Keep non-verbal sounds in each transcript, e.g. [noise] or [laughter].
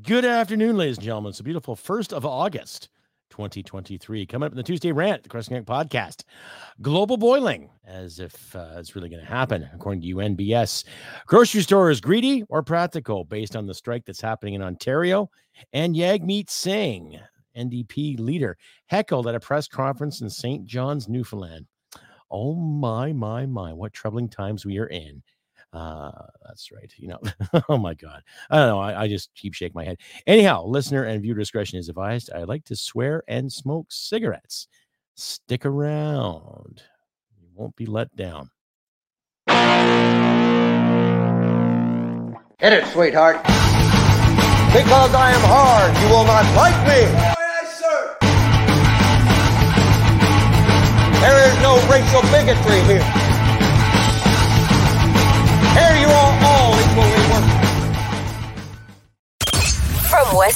Good afternoon, ladies and gentlemen. It's a beautiful 1st of August, 2023. Coming up in the Tuesday rant, the Crescent podcast. Global boiling, as if uh, it's really going to happen, according to UNBS. Grocery store is greedy or practical based on the strike that's happening in Ontario. And Jagmeet Singh, NDP leader, heckled at a press conference in St. John's, Newfoundland. Oh my, my, my, what troubling times we are in. Uh, that's right. You know, [laughs] oh my God. I don't know. I, I, just keep shaking my head. Anyhow, listener and viewer discretion is advised. I like to swear and smoke cigarettes. Stick around. You won't be let down. Hit it, sweetheart. Because I am hard, you will not like me. Yes, sir. There is no racial bigotry here. Here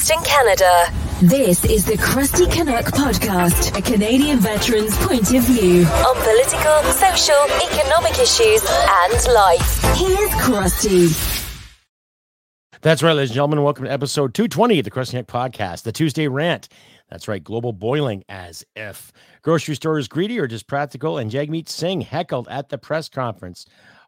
From Western Canada, this is the Crusty Canuck Podcast, a Canadian veteran's point of view on political, social, economic issues, and life. Here's Crusty. That's right, ladies and gentlemen. Welcome to episode 220 of the Crusty Canuck Podcast, the Tuesday rant. That's right, global boiling as if. Grocery stores greedy or just practical, and Jagmeet Singh heckled at the press conference.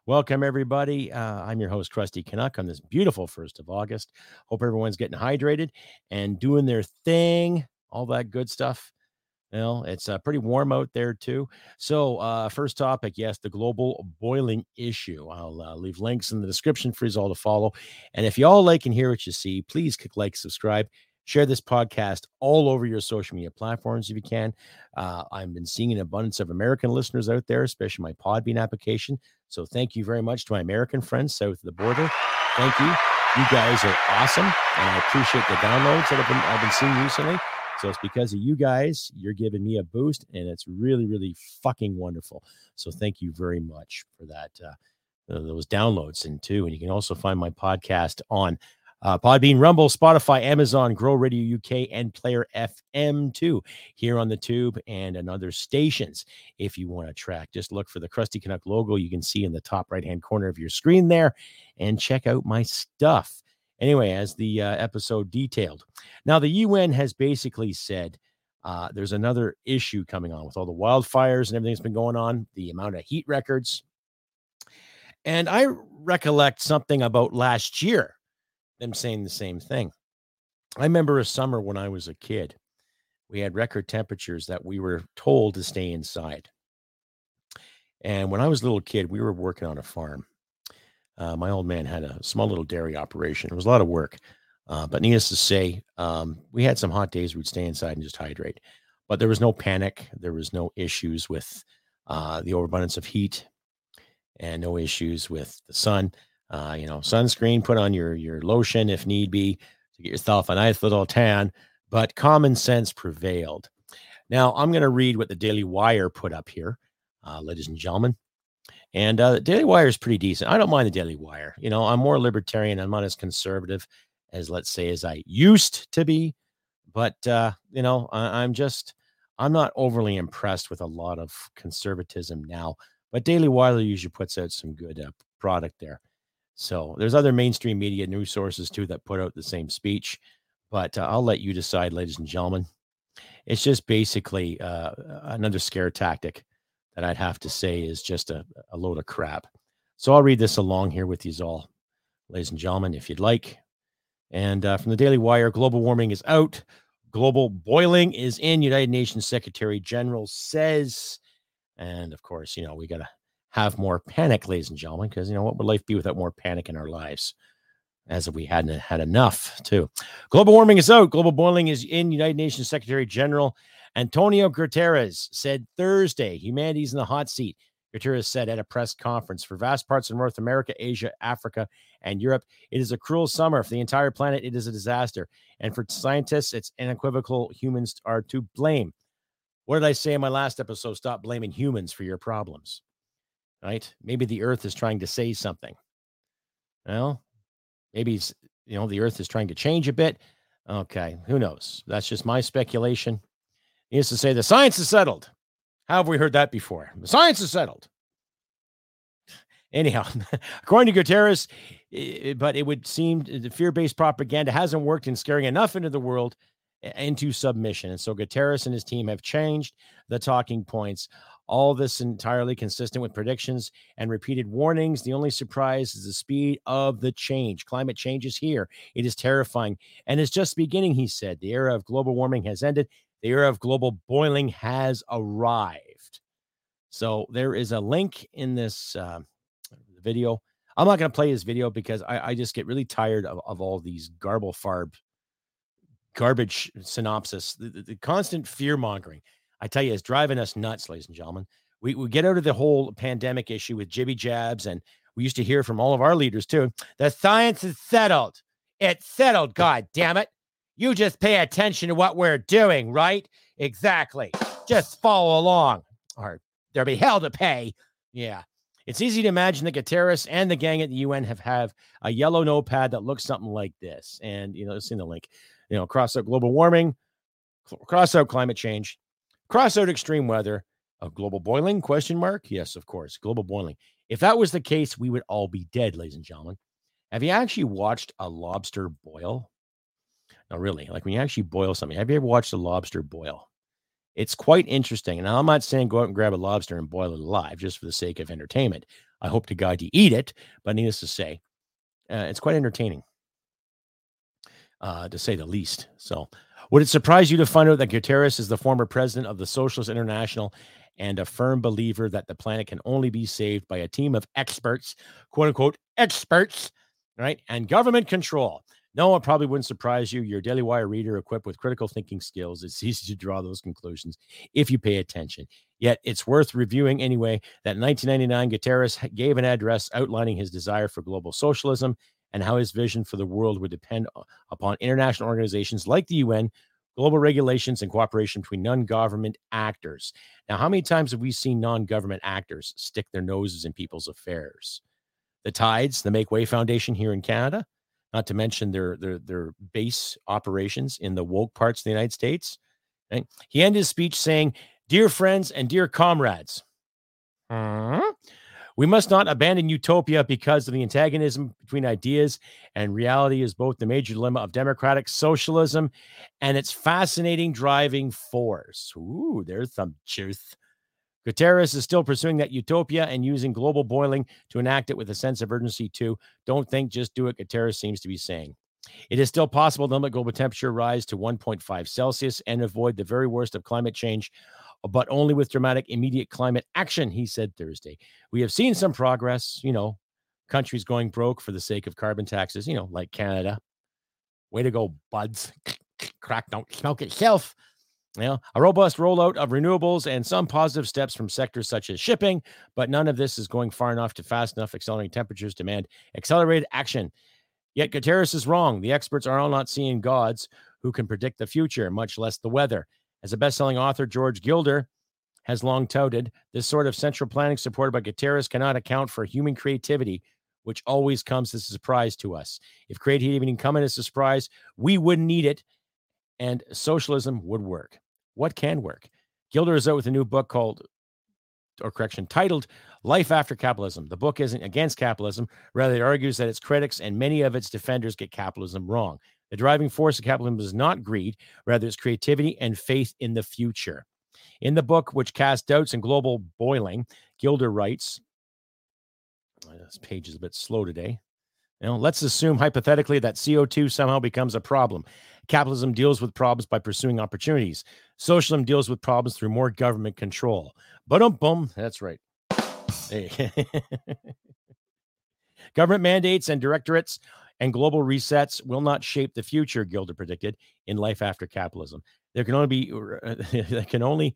Welcome, everybody. Uh, I'm your host, Crusty Canuck, on this beautiful 1st of August. Hope everyone's getting hydrated and doing their thing, all that good stuff. Know, it's uh, pretty warm out there, too. So, uh, first topic yes, the global boiling issue. I'll uh, leave links in the description for you all to follow. And if you all like and hear what you see, please click like, subscribe, share this podcast all over your social media platforms if you can. Uh, I've been seeing an abundance of American listeners out there, especially my Podbean application. So thank you very much to my American friends south of the border. Thank you. You guys are awesome, and I appreciate the downloads that have been I've been seeing recently. So it's because of you guys. You're giving me a boost, and it's really, really fucking wonderful. So thank you very much for that. Uh, those downloads and too, and you can also find my podcast on uh, Podbean, Rumble, Spotify, Amazon, Grow Radio UK, and Player FM too, here on the tube and on other stations. If you want to track, just look for the Crusty Canuck logo you can see in the top right hand corner of your screen there and check out my stuff. Anyway, as the uh, episode detailed. Now, the UN has basically said uh, there's another issue coming on with all the wildfires and everything that's been going on, the amount of heat records. And I recollect something about last year them saying the same thing. I remember a summer when I was a kid, we had record temperatures that we were told to stay inside. And when I was a little kid, we were working on a farm. Uh, my old man had a small little dairy operation. It was a lot of work. Uh, but needless to say, um, we had some hot days we'd stay inside and just hydrate. But there was no panic. There was no issues with uh, the overabundance of heat and no issues with the sun uh, you know, sunscreen, put on your your lotion if need be to get yourself a nice little tan. But common sense prevailed. Now I'm going to read what the Daily Wire put up here, uh, ladies and gentlemen. And uh, the Daily Wire is pretty decent. I don't mind the Daily Wire. You know, I'm more libertarian. I'm not as conservative as, let's say, as I used to be. But uh, you know, I, I'm just I'm not overly impressed with a lot of conservatism now. But Daily Wire usually puts out some good uh, product there. So there's other mainstream media news sources too that put out the same speech, but uh, I'll let you decide, ladies and gentlemen. It's just basically uh, another scare tactic that I'd have to say is just a, a load of crap. So I'll read this along here with you all, ladies and gentlemen, if you'd like. And uh, from the Daily Wire, global warming is out. Global boiling is in. United Nations Secretary General says, and of course, you know we got to have more panic, ladies and gentlemen, because you know what would life be without more panic in our lives? As if we hadn't had enough, too. Global warming is out. Global boiling is in. United Nations Secretary General Antonio Guterres said Thursday, humanity's in the hot seat. Guterres said at a press conference for vast parts of North America, Asia, Africa, and Europe, it is a cruel summer. For the entire planet, it is a disaster. And for scientists, it's unequivocal humans are to blame. What did I say in my last episode? Stop blaming humans for your problems right? Maybe the earth is trying to say something. Well, maybe you know the earth is trying to change a bit. Okay, who knows? That's just my speculation. He used to say the science is settled. How have we heard that before? The science is settled. Anyhow, [laughs] according to Guterres, but it would seem uh, the fear-based propaganda hasn't worked in scaring enough into the world into submission. And so Guterres and his team have changed the talking points. All this entirely consistent with predictions and repeated warnings. The only surprise is the speed of the change. Climate change is here. It is terrifying and it's just beginning, he said. The era of global warming has ended. The era of global boiling has arrived. So there is a link in this uh, video. I'm not going to play his video because I, I, just get really tired of, of all these garble farb garbage synopsis. The, the, the constant fear mongering, I tell you, it's driving us nuts, ladies and gentlemen. We, we get out of the whole pandemic issue with jibby jabs, and we used to hear from all of our leaders too. The science is settled. It's settled. God damn it. You just pay attention to what we're doing, right? Exactly. Just follow along, or there'll be hell to pay. Yeah. It's easy to imagine that Guterres and the gang at the UN have have a yellow notepad that looks something like this. And you know, it's in the link. You know, cross out global warming, cross out climate change, cross out extreme weather, a global boiling question mark. Yes, of course, global boiling. If that was the case, we would all be dead, ladies and gentlemen. Have you actually watched a lobster boil? No, really. Like when you actually boil something, have you ever watched a lobster boil? It's quite interesting. And I'm not saying go out and grab a lobster and boil it alive just for the sake of entertainment. I hope to God you eat it, but needless to say, uh, it's quite entertaining, uh, to say the least. So, would it surprise you to find out that Guterres is the former president of the Socialist International and a firm believer that the planet can only be saved by a team of experts, quote unquote, experts, right? And government control. No, it probably wouldn't surprise you. Your Daily Wire reader equipped with critical thinking skills. It's [laughs] easy to draw those conclusions if you pay attention. Yet it's worth reviewing anyway that 1999, Guterres gave an address outlining his desire for global socialism and how his vision for the world would depend upon international organizations like the UN, global regulations, and cooperation between non government actors. Now, how many times have we seen non government actors stick their noses in people's affairs? The Tides, the MakeWay Foundation here in Canada, not to mention their their their base operations in the woke parts of the United States. He ended his speech saying, "Dear friends and dear comrades, we must not abandon utopia because of the antagonism between ideas and reality is both the major dilemma of democratic socialism and its fascinating driving force." Ooh, there's some truth. Guterres is still pursuing that utopia and using global boiling to enact it with a sense of urgency, too. Don't think, just do it, Guterres seems to be saying. It is still possible to limit global temperature rise to 1.5 Celsius and avoid the very worst of climate change, but only with dramatic immediate climate action, he said Thursday. We have seen some progress, you know, countries going broke for the sake of carbon taxes, you know, like Canada. Way to go, buds. [laughs] Crack don't smoke itself. You know, a robust rollout of renewables and some positive steps from sectors such as shipping, but none of this is going far enough to fast enough accelerating temperatures demand accelerated action. Yet Guterres is wrong. The experts are all not seeing gods who can predict the future, much less the weather. As a best-selling author, George Gilder has long touted, this sort of central planning supported by Guterres cannot account for human creativity, which always comes as a surprise to us. If creativity didn't come in as a surprise, we wouldn't need it and socialism would work. What can work? Gilder is out with a new book called, or correction, titled Life After Capitalism. The book isn't against capitalism, rather, it argues that its critics and many of its defenders get capitalism wrong. The driving force of capitalism is not greed, rather, it's creativity and faith in the future. In the book, which casts doubts in global boiling, Gilder writes, this page is a bit slow today. Know, let's assume hypothetically that CO2 somehow becomes a problem. Capitalism deals with problems by pursuing opportunities. Socialism deals with problems through more government control. But um, boom, that's right. Hey. [laughs] government mandates and directorates and global resets will not shape the future, Gilder predicted in Life After Capitalism. There can only be uh, [laughs] they can only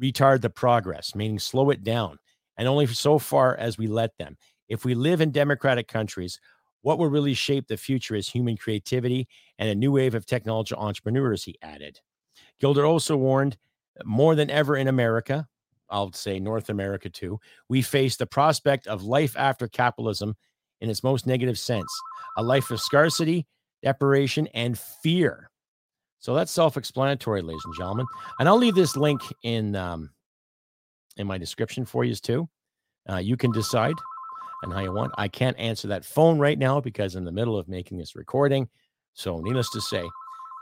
retard the progress, meaning slow it down, and only so far as we let them. If we live in democratic countries, what will really shape the future is human creativity and a new wave of technology entrepreneurs, he added. Gilder also warned more than ever in America, I'll say North America too, we face the prospect of life after capitalism in its most negative sense a life of scarcity, deprivation, and fear. So that's self explanatory, ladies and gentlemen. And I'll leave this link in, um, in my description for you too. Uh, you can decide and how you want. I can't answer that phone right now because I'm in the middle of making this recording. So, needless to say,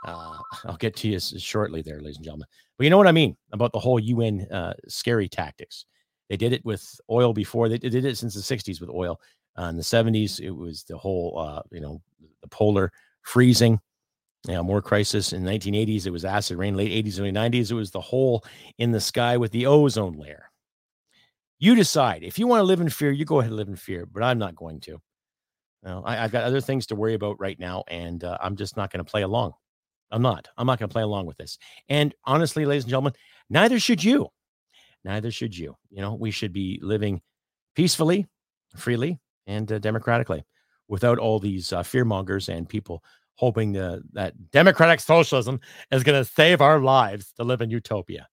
uh, [laughs] I'll get to you shortly there, ladies and gentlemen. But you know what I mean about the whole UN uh, scary tactics. They did it with oil before. They did it since the 60s with oil. Uh, in the 70s, it was the whole, uh, you know, the polar freezing, you know, more crisis. In the 1980s, it was acid rain. Late 80s, early 90s, it was the hole in the sky with the ozone layer. You decide. If you want to live in fear, you go ahead and live in fear, but I'm not going to. I, have got other things to worry about right now, and uh, I'm just not going to play along. I'm not. I'm not going to play along with this. And honestly, ladies and gentlemen, neither should you. Neither should you. You know, we should be living peacefully, freely, and uh, democratically without all these uh, fear mongers and people hoping that democratic socialism is going to save our lives to live in utopia.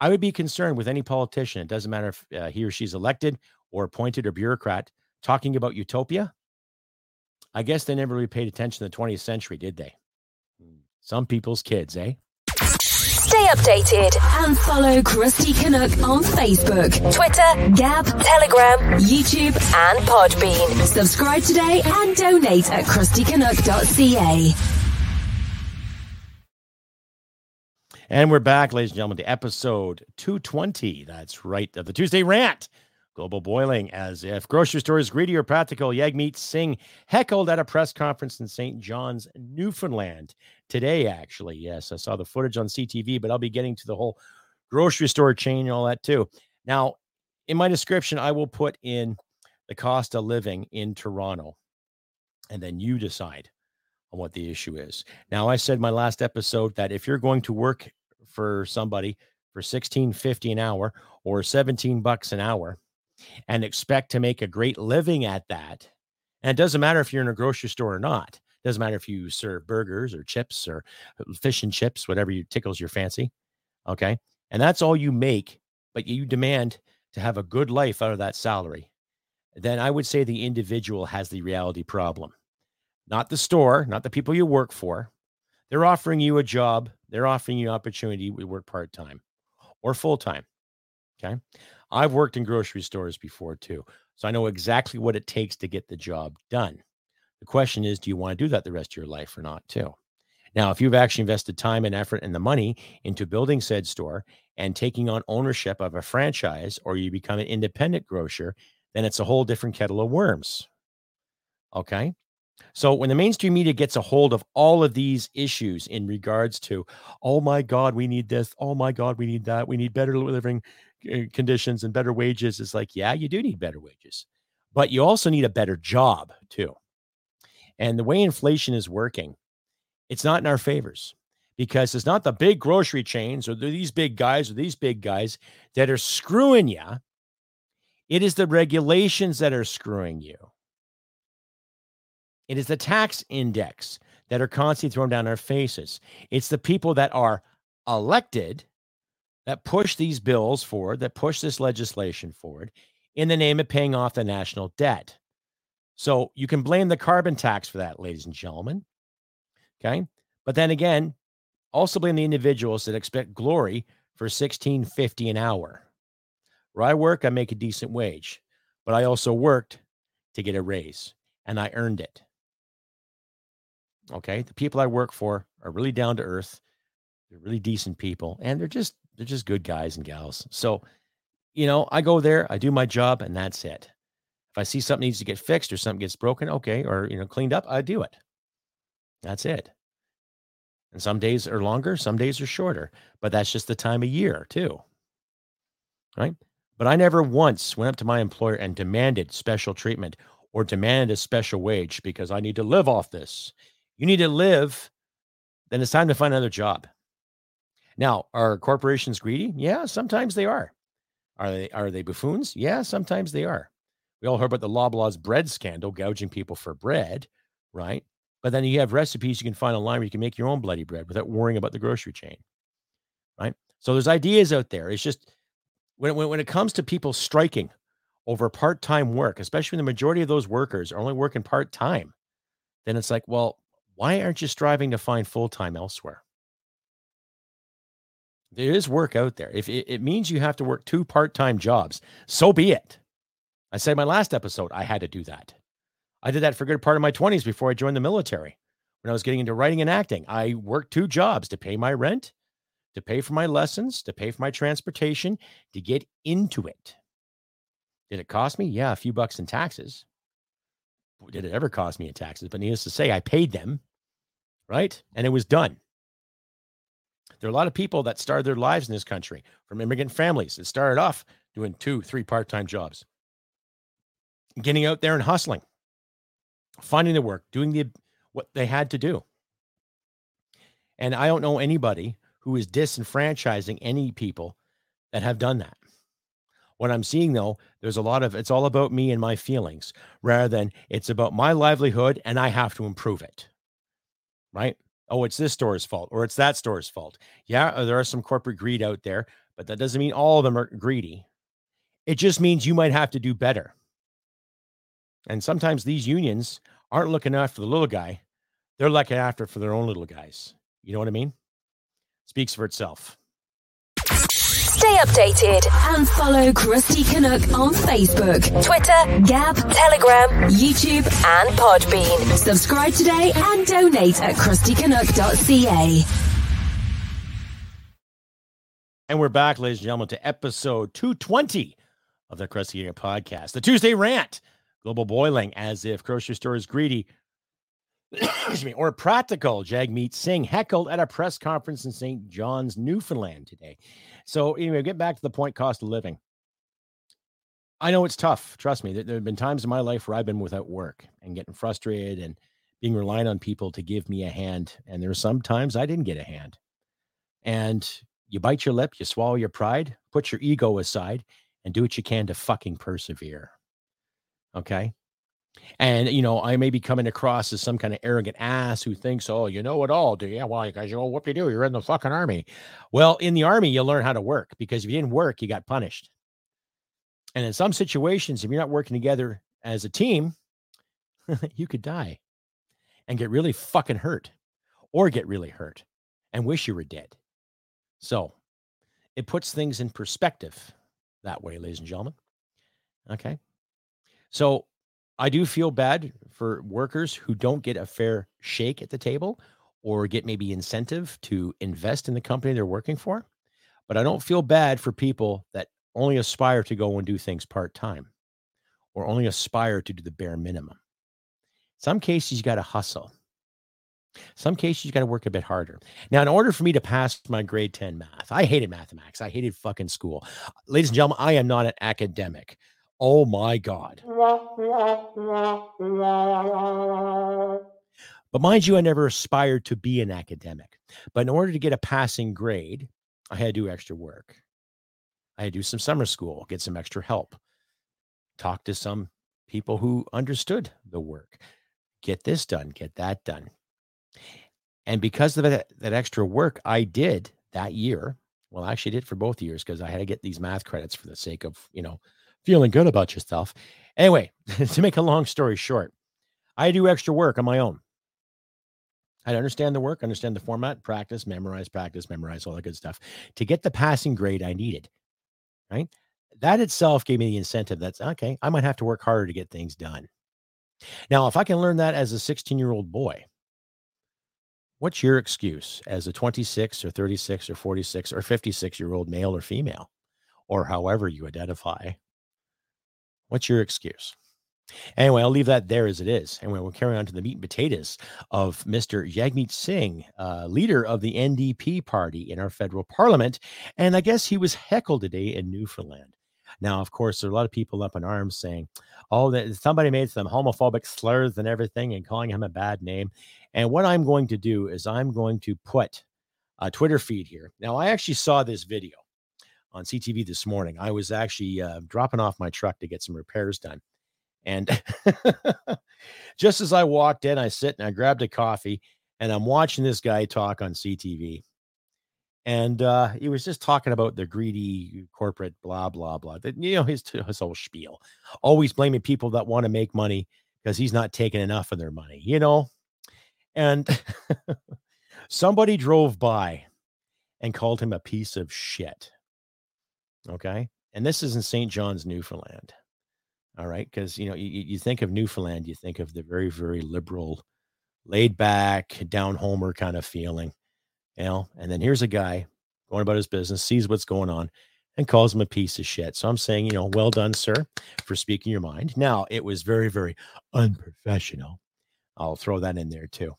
I would be concerned with any politician. It doesn't matter if uh, he or she's elected or appointed or bureaucrat talking about utopia. I guess they never really paid attention to the 20th century, did they? Hmm. Some people's kids, eh? Stay updated and follow Crusty Canuck on Facebook, Twitter, Gab, Telegram, YouTube, and Podbean. Subscribe today and donate at crustycanuck.ca. And we're back, ladies and gentlemen, to episode 220. That's right, of the Tuesday rant. Global boiling as if grocery stores greedy or practical. Jagmeet Singh heckled at a press conference in St. John's, Newfoundland today, actually. Yes, I saw the footage on CTV, but I'll be getting to the whole grocery store chain and all that too. Now, in my description, I will put in the cost of living in Toronto, and then you decide on what the issue is. Now, I said my last episode that if you're going to work for somebody for 16.50 an hour or 17 bucks an hour, and expect to make a great living at that. And it doesn't matter if you're in a grocery store or not. Doesn't matter if you serve burgers or chips or uh, fish and chips, whatever you tickles your fancy. Okay. And that's all you make, but you demand to have a good life out of that salary. Then I would say the individual has the reality problem, not the store, not the people you work for. They're offering you a job, they're offering you opportunity to work part time or full time. Okay. I've worked in grocery stores before too. So I know exactly what it takes to get the job done. The question is, do you want to do that the rest of your life or not, too? Now, if you've actually invested time and effort and the money into building said store and taking on ownership of a franchise, or you become an independent grocer, then it's a whole different kettle of worms. Okay. So when the mainstream media gets a hold of all of these issues in regards to, oh my God, we need this. Oh my God, we need that. We need better living uh, conditions and better wages is like, yeah, you do need better wages, but you also need a better job too. And the way inflation is working, it's not in our favors because it's not the big grocery chains or these big guys or these big guys that are screwing you. It is the regulations that are screwing you. It is the tax index that are constantly thrown down our faces. It's the people that are elected that push these bills forward, that push this legislation forward in the name of paying off the national debt. So you can blame the carbon tax for that, ladies and gentlemen. Okay. But then again, also blame the individuals that expect glory for 1650 an hour. Where I work, I make a decent wage, but I also worked to get a raise and I earned it. Okay. The people I work for are really down to earth. They're really decent people and they're just they're just good guys and gals. So, you know, I go there, I do my job, and that's it. If I see something needs to get fixed or something gets broken, okay, or you know, cleaned up, I do it. That's it. And some days are longer, some days are shorter, but that's just the time of year, too. Right? But I never once went up to my employer and demanded special treatment or demanded a special wage because I need to live off this. You need to live, then it's time to find another job. Now, are corporations greedy? Yeah, sometimes they are. Are they are they buffoons? Yeah, sometimes they are. We all heard about the Loblaws bread scandal, gouging people for bread, right? But then you have recipes you can find online where you can make your own bloody bread without worrying about the grocery chain, right? So there's ideas out there. It's just when when, when it comes to people striking over part-time work, especially when the majority of those workers are only working part-time, then it's like, well, why aren't you striving to find full-time elsewhere? There is work out there. If it, it means you have to work two part time jobs, so be it. I said my last episode, I had to do that. I did that for a good part of my 20s before I joined the military. When I was getting into writing and acting, I worked two jobs to pay my rent, to pay for my lessons, to pay for my transportation, to get into it. Did it cost me? Yeah, a few bucks in taxes. Did it ever cost me in taxes? But needless to say, I paid them, right? And it was done. There are a lot of people that started their lives in this country from immigrant families that started off doing two, three part time jobs, getting out there and hustling, finding the work, doing the what they had to do. And I don't know anybody who is disenfranchising any people that have done that. What I'm seeing though, there's a lot of it's all about me and my feelings rather than it's about my livelihood and I have to improve it. Right? oh, it's this store's fault or it's that store's fault. Yeah, uh, there are some corporate greed out there, but that doesn't mean all of them are greedy. It just means you might have to do better. And sometimes these unions aren't looking after the little guy, they're looking after for their own little guys. You know what I mean? Speaks for itself. Stay updated and follow Crusty Canuck on Facebook, Twitter, Gab, Telegram, YouTube, and Podbean. Subscribe today and donate at crustycanuck.ca. And we're back, ladies and gentlemen, to episode 220 of the Crusty Canuck podcast, the Tuesday rant. Global boiling as if grocery store is greedy excuse me, or practical. Jagmeet Singh heckled at a press conference in St. John's, Newfoundland today. So, anyway, get back to the point cost of living. I know it's tough. Trust me. There have been times in my life where I've been without work and getting frustrated and being reliant on people to give me a hand. And there are some times I didn't get a hand. And you bite your lip, you swallow your pride, put your ego aside, and do what you can to fucking persevere. Okay. And you know, I may be coming across as some kind of arrogant ass who thinks, "Oh, you know it all, do you?" Well, you guys, you know what you do? You're in the fucking army. Well, in the army, you learn how to work because if you didn't work, you got punished. And in some situations, if you're not working together as a team, [laughs] you could die and get really fucking hurt, or get really hurt and wish you were dead. So, it puts things in perspective that way, ladies and gentlemen. Okay. So I do feel bad for workers who don't get a fair shake at the table or get maybe incentive to invest in the company they're working for. But I don't feel bad for people that only aspire to go and do things part time or only aspire to do the bare minimum. Some cases you got to hustle. Some cases you got to work a bit harder. Now, in order for me to pass my grade 10 math, I hated mathematics. I hated fucking school. Ladies and gentlemen, I am not an academic. Oh my God. But mind you, I never aspired to be an academic. But in order to get a passing grade, I had to do extra work. I had to do some summer school, get some extra help, talk to some people who understood the work, get this done, get that done. And because of that, that extra work I did that year, well, I actually did for both years because I had to get these math credits for the sake of, you know, feeling good about yourself. Anyway, [laughs] to make a long story short, I do extra work on my own. I understand the work, understand the format, practice, memorize, practice, memorize, all that good stuff to get the passing grade I needed. Right. That itself gave me the incentive that's okay. I might have to work harder to get things done. Now, if I can learn that as a 16 year old boy, what's your excuse as a 26 or 36 or 46 or 56 year old male or female, or however you identify? What's your excuse? Anyway, I'll leave that there as it is. Anyway, we'll carry on to the meat and potatoes of Mr. Jagmeet Singh, uh, leader of the NDP party in our federal parliament. And I guess he was heckled today in Newfoundland. Now, of course, there are a lot of people up in arms saying, oh, that somebody made some homophobic slurs and everything and calling him a bad name. And what I'm going to do is I'm going to put a Twitter feed here. Now, I actually saw this video on CTV this morning. I was actually uh, dropping off my truck to get some repairs done. And [laughs] just as I walked in, I sit and I grabbed a coffee and I'm watching this guy talk on CTV. And uh, he was just talking about the greedy corporate blah, blah, blah. That, you know, his, his whole spiel, always blaming people that want to make money because he's not taking enough of their money, you know? And [laughs] somebody drove by and called him a piece of shit. Okay. And this is in St. John's, Newfoundland. All right. Because, you know, you, you think of Newfoundland, you think of the very, very liberal, laid back, down homer kind of feeling, you know, and then here's a guy going about his business, sees what's going on, and calls him a piece of shit. So I'm saying, you know, well done, sir, for speaking your mind. Now, it was very, very unprofessional. I'll throw that in there too.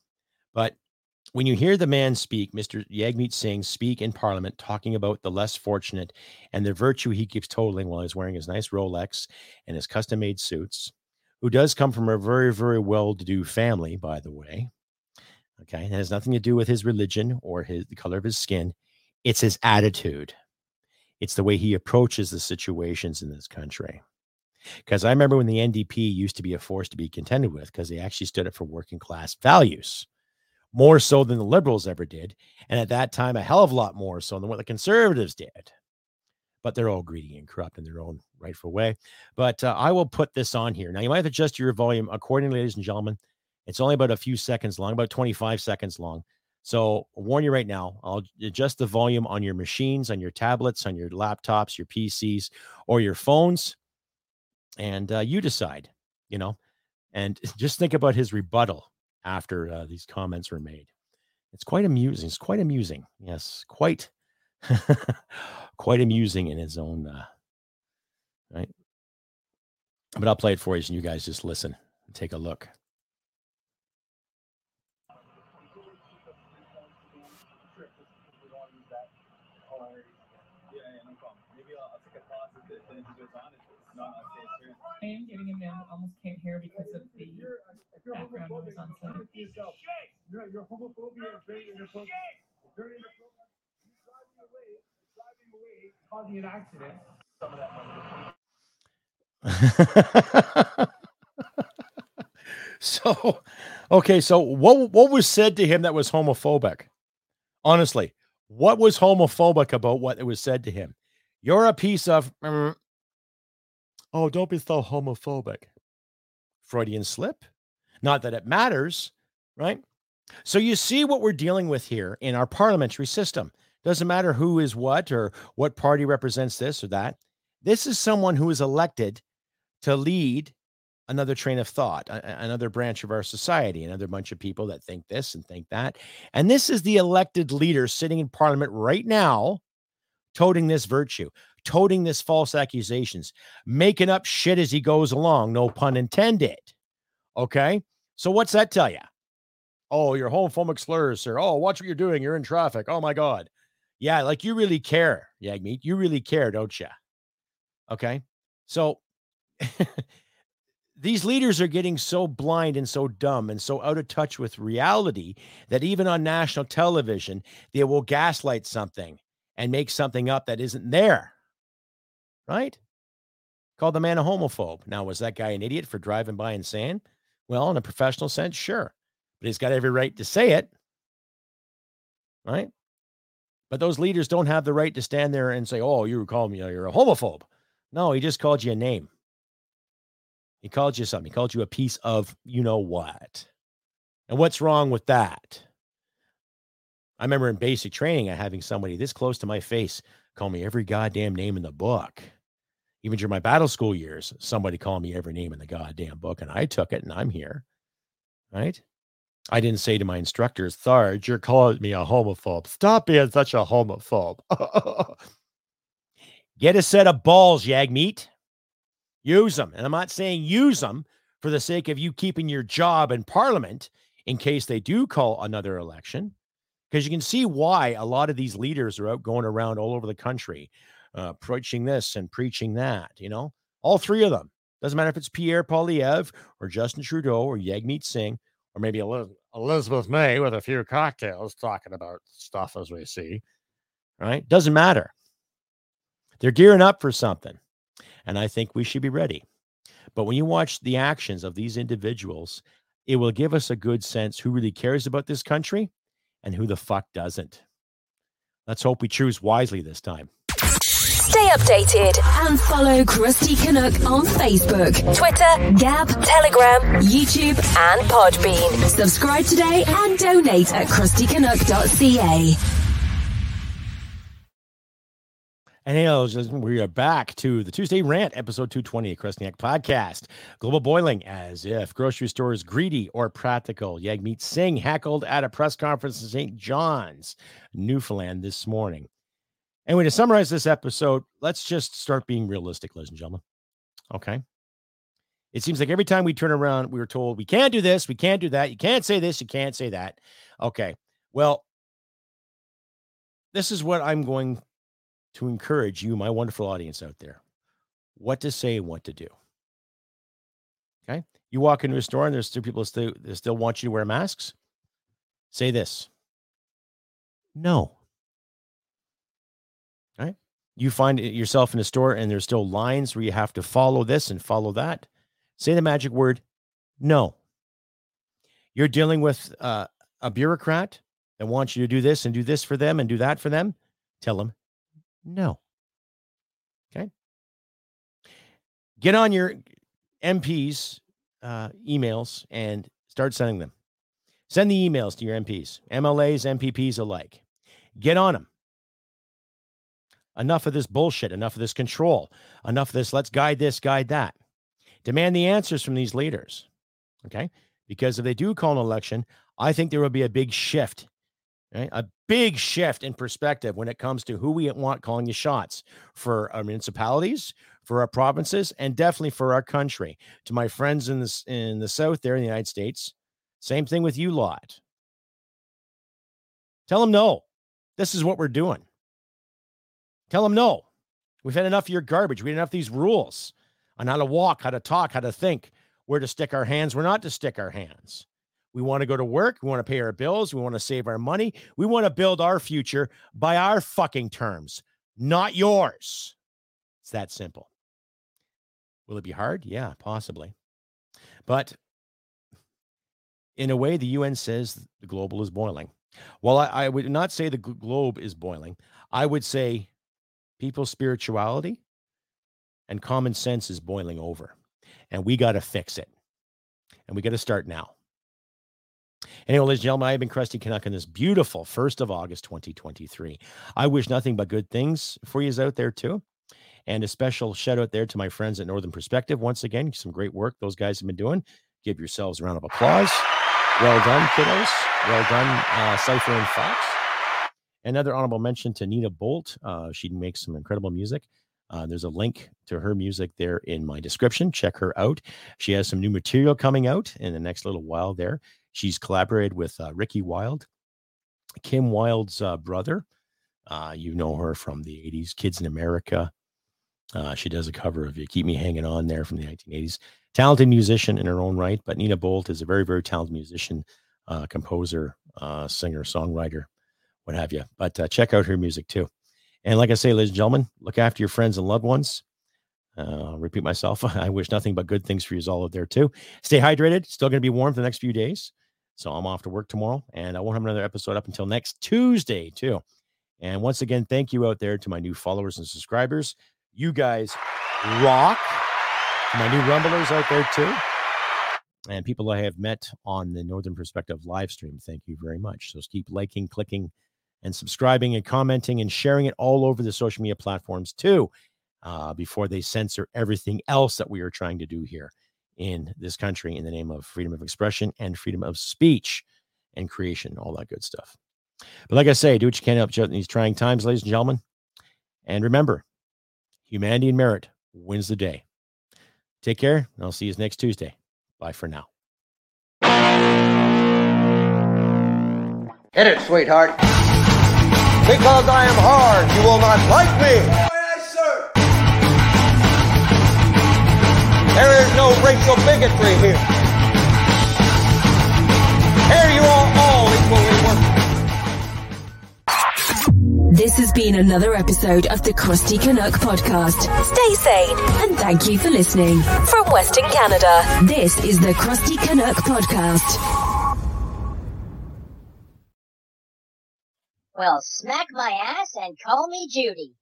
But when you hear the man speak, Mr. Jagmeet Singh speak in Parliament, talking about the less fortunate and the virtue he keeps totaling while he's wearing his nice Rolex and his custom made suits, who does come from a very, very well to do family, by the way. Okay. It has nothing to do with his religion or his the color of his skin. It's his attitude. It's the way he approaches the situations in this country. Because I remember when the NDP used to be a force to be contended with because they actually stood up for working class values more so than the liberals ever did. And at that time, a hell of a lot more so than what the conservatives did. But they're all greedy and corrupt in their own rightful way. But uh, I will put this on here. Now, you might have to adjust your volume accordingly, ladies and gentlemen. It's only about a few seconds long, about 25 seconds long. So I'll warn you right now, I'll adjust the volume on your machines, on your tablets, on your laptops, your PCs, or your phones. And uh, you decide, you know, and [laughs] just think about his rebuttal after uh, these comments were made. It's quite amusing. It's quite amusing. Yes, quite, [laughs] quite amusing in his own uh, right. But I'll play it for you, and you guys just listen and take a look. I am getting him down. Almost can't hear because of the background noise on site. Your, your homophobia is very inappropriate. Very inappropriate. You driving away, driving away, causing an accident. Some of that [laughs] so, okay, so what what was said to him that was homophobic? Honestly, what was homophobic about what it was said to him? You're a piece of. mm, oh, don't be so homophobic. Freudian slip. Not that it matters, right? So you see what we're dealing with here in our parliamentary system. Doesn't matter who is what or what party represents this or that. This is someone who is elected to lead another train of thought, another branch of our society, another bunch of people that think this and think that. And this is the elected leader sitting in parliament right now, toting this virtue, toting this false accusations, making up shit as he goes along, no pun intended. Okay. So what's that tell you? Oh, your homophobic slurs, sir. Oh, watch what you're doing. You're in traffic. Oh my God. Yeah, like you really care, Yagmeet. You really care, don't you? Okay. So [laughs] these leaders are getting so blind and so dumb and so out of touch with reality that even on national television, they will gaslight something and make something up that isn't there. Right? Called the man a homophobe. Now, was that guy an idiot for driving by and saying? Well, in a professional sense, sure. But he's got every right to say it. Right? But those leaders don't have the right to stand there and say, oh, you call me, uh, you're a homophobe. No, he just called you a name. He called you something. He called you a piece of you know what. And what's wrong with that? I remember in basic training, I having somebody this close to my face call me every goddamn name in the book. Even during my battle school years, somebody called me every name in the goddamn book, and I took it, and I'm here. Right? I didn't say to my instructors, Tharge, you're calling me a homophobe. Stop being such a homophobe. [laughs] Get a set of balls, Yagmeet. Use them. And I'm not saying use them for the sake of you keeping your job in parliament in case they do call another election. Because you can see why a lot of these leaders are out going around all over the country, uh, preaching this and preaching that. You know, all three of them. Doesn't matter if it's Pierre Poilievre or Justin Trudeau or Yagmeet Singh or maybe Eliz- Elizabeth May with a few cocktails talking about stuff as we see. Right? Doesn't matter. They're gearing up for something. And I think we should be ready. But when you watch the actions of these individuals, it will give us a good sense who really cares about this country and who the fuck doesn't. Let's hope we choose wisely this time. Stay updated and follow Crusty Canuck on Facebook, Twitter, Gab, Telegram, YouTube, and Podbean. Subscribe today and donate at crustycanuck.ca. And hey, ladies, we are back to the Tuesday rant, episode 220 of Crusty podcast. Global boiling as if grocery stores greedy or practical. Jagmeet Singh heckled at a press conference in St. John's, Newfoundland this morning. Anyway, to summarize this episode, let's just start being realistic, ladies and gentlemen. Okay. It seems like every time we turn around, we were told we can't do this, we can't do that, you can't say this, you can't say that. Okay. Well, this is what I'm going to encourage you, my wonderful audience out there, what to say and what to do. Okay. You walk into a store and there's still people still, that still want you to wear masks. Say this no. You find yourself in a store and there's still lines where you have to follow this and follow that. Say the magic word no. You're dealing with uh, a bureaucrat that wants you to do this and do this for them and do that for them. Tell them no. Okay. Get on your MPs uh, emails and start sending them. Send the emails to your MPs, MLAs, MPPs alike. Get on them. Enough of this bullshit, enough of this control, enough of this, let's guide this, guide that. Demand the answers from these leaders. Okay. Because if they do call an election, I think there will be a big shift Right? A big shift in perspective when it comes to who we want calling the shots for our municipalities, for our provinces, and definitely for our country. To my friends in the in the South, there in the United States, same thing with you lot. Tell them no. This is what we're doing. Tell them no. We've had enough of your garbage. We had enough of these rules on how to walk, how to talk, how to think, where to stick our hands, where not to stick our hands. We want to go to work. We want to pay our bills. We want to save our money. We want to build our future by our fucking terms, not yours. It's that simple. Will it be hard? Yeah, possibly. But in a way, the UN says the global is boiling. Well, I, I would not say the globe is boiling. I would say people's spirituality and common sense is boiling over. And we got to fix it. And we got to start now. Anyway, ladies and gentlemen, I have been Crusty Canuck on this beautiful 1st of August, 2023. I wish nothing but good things for you out there, too. And a special shout out there to my friends at Northern Perspective. Once again, some great work those guys have been doing. Give yourselves a round of applause. Well done, kiddos. Well done, uh, Cypher and Fox. Another honorable mention to Nina Bolt. Uh, she makes some incredible music. Uh, there's a link to her music there in my description. Check her out. She has some new material coming out in the next little while there. She's collaborated with uh, Ricky Wilde, Kim Wilde's uh, brother. Uh, you know her from the 80s, Kids in America. Uh, she does a cover of You Keep Me Hanging On there from the 1980s. Talented musician in her own right, but Nina Bolt is a very, very talented musician, composer, singer, songwriter, what have you. But check out her music too. And like I say, ladies and gentlemen, look after your friends and loved ones. Uh, repeat myself. [laughs] I wish nothing but good things for you all out there too. Stay hydrated. Still going to be warm for the next few days. So I'm off to work tomorrow and I won't have another episode up until next Tuesday, too. And once again, thank you out there to my new followers and subscribers. You guys rock. my new rumblers out there, too. And people I have met on the Northern Perspective live stream, thank you very much. So keep liking, clicking, and subscribing and commenting and sharing it all over the social media platforms, too, uh, before they censor everything else that we are trying to do here in this country in the name of freedom of expression and freedom of speech and creation, all that good stuff. But like I say, do what you can to help in these trying times, ladies and gentlemen. And remember, humanity and merit wins the day. Take care, and I'll see you next Tuesday. Bye for now. Hit it, sweetheart. Because I am hard, you will not like me. There is no racial bigotry here. Here you are all equally worth. This has been another episode of the Crusty Canuck podcast. Stay sane and thank you for listening. From Western Canada, this is the Crusty Canuck podcast. Well, smack my ass and call me Judy.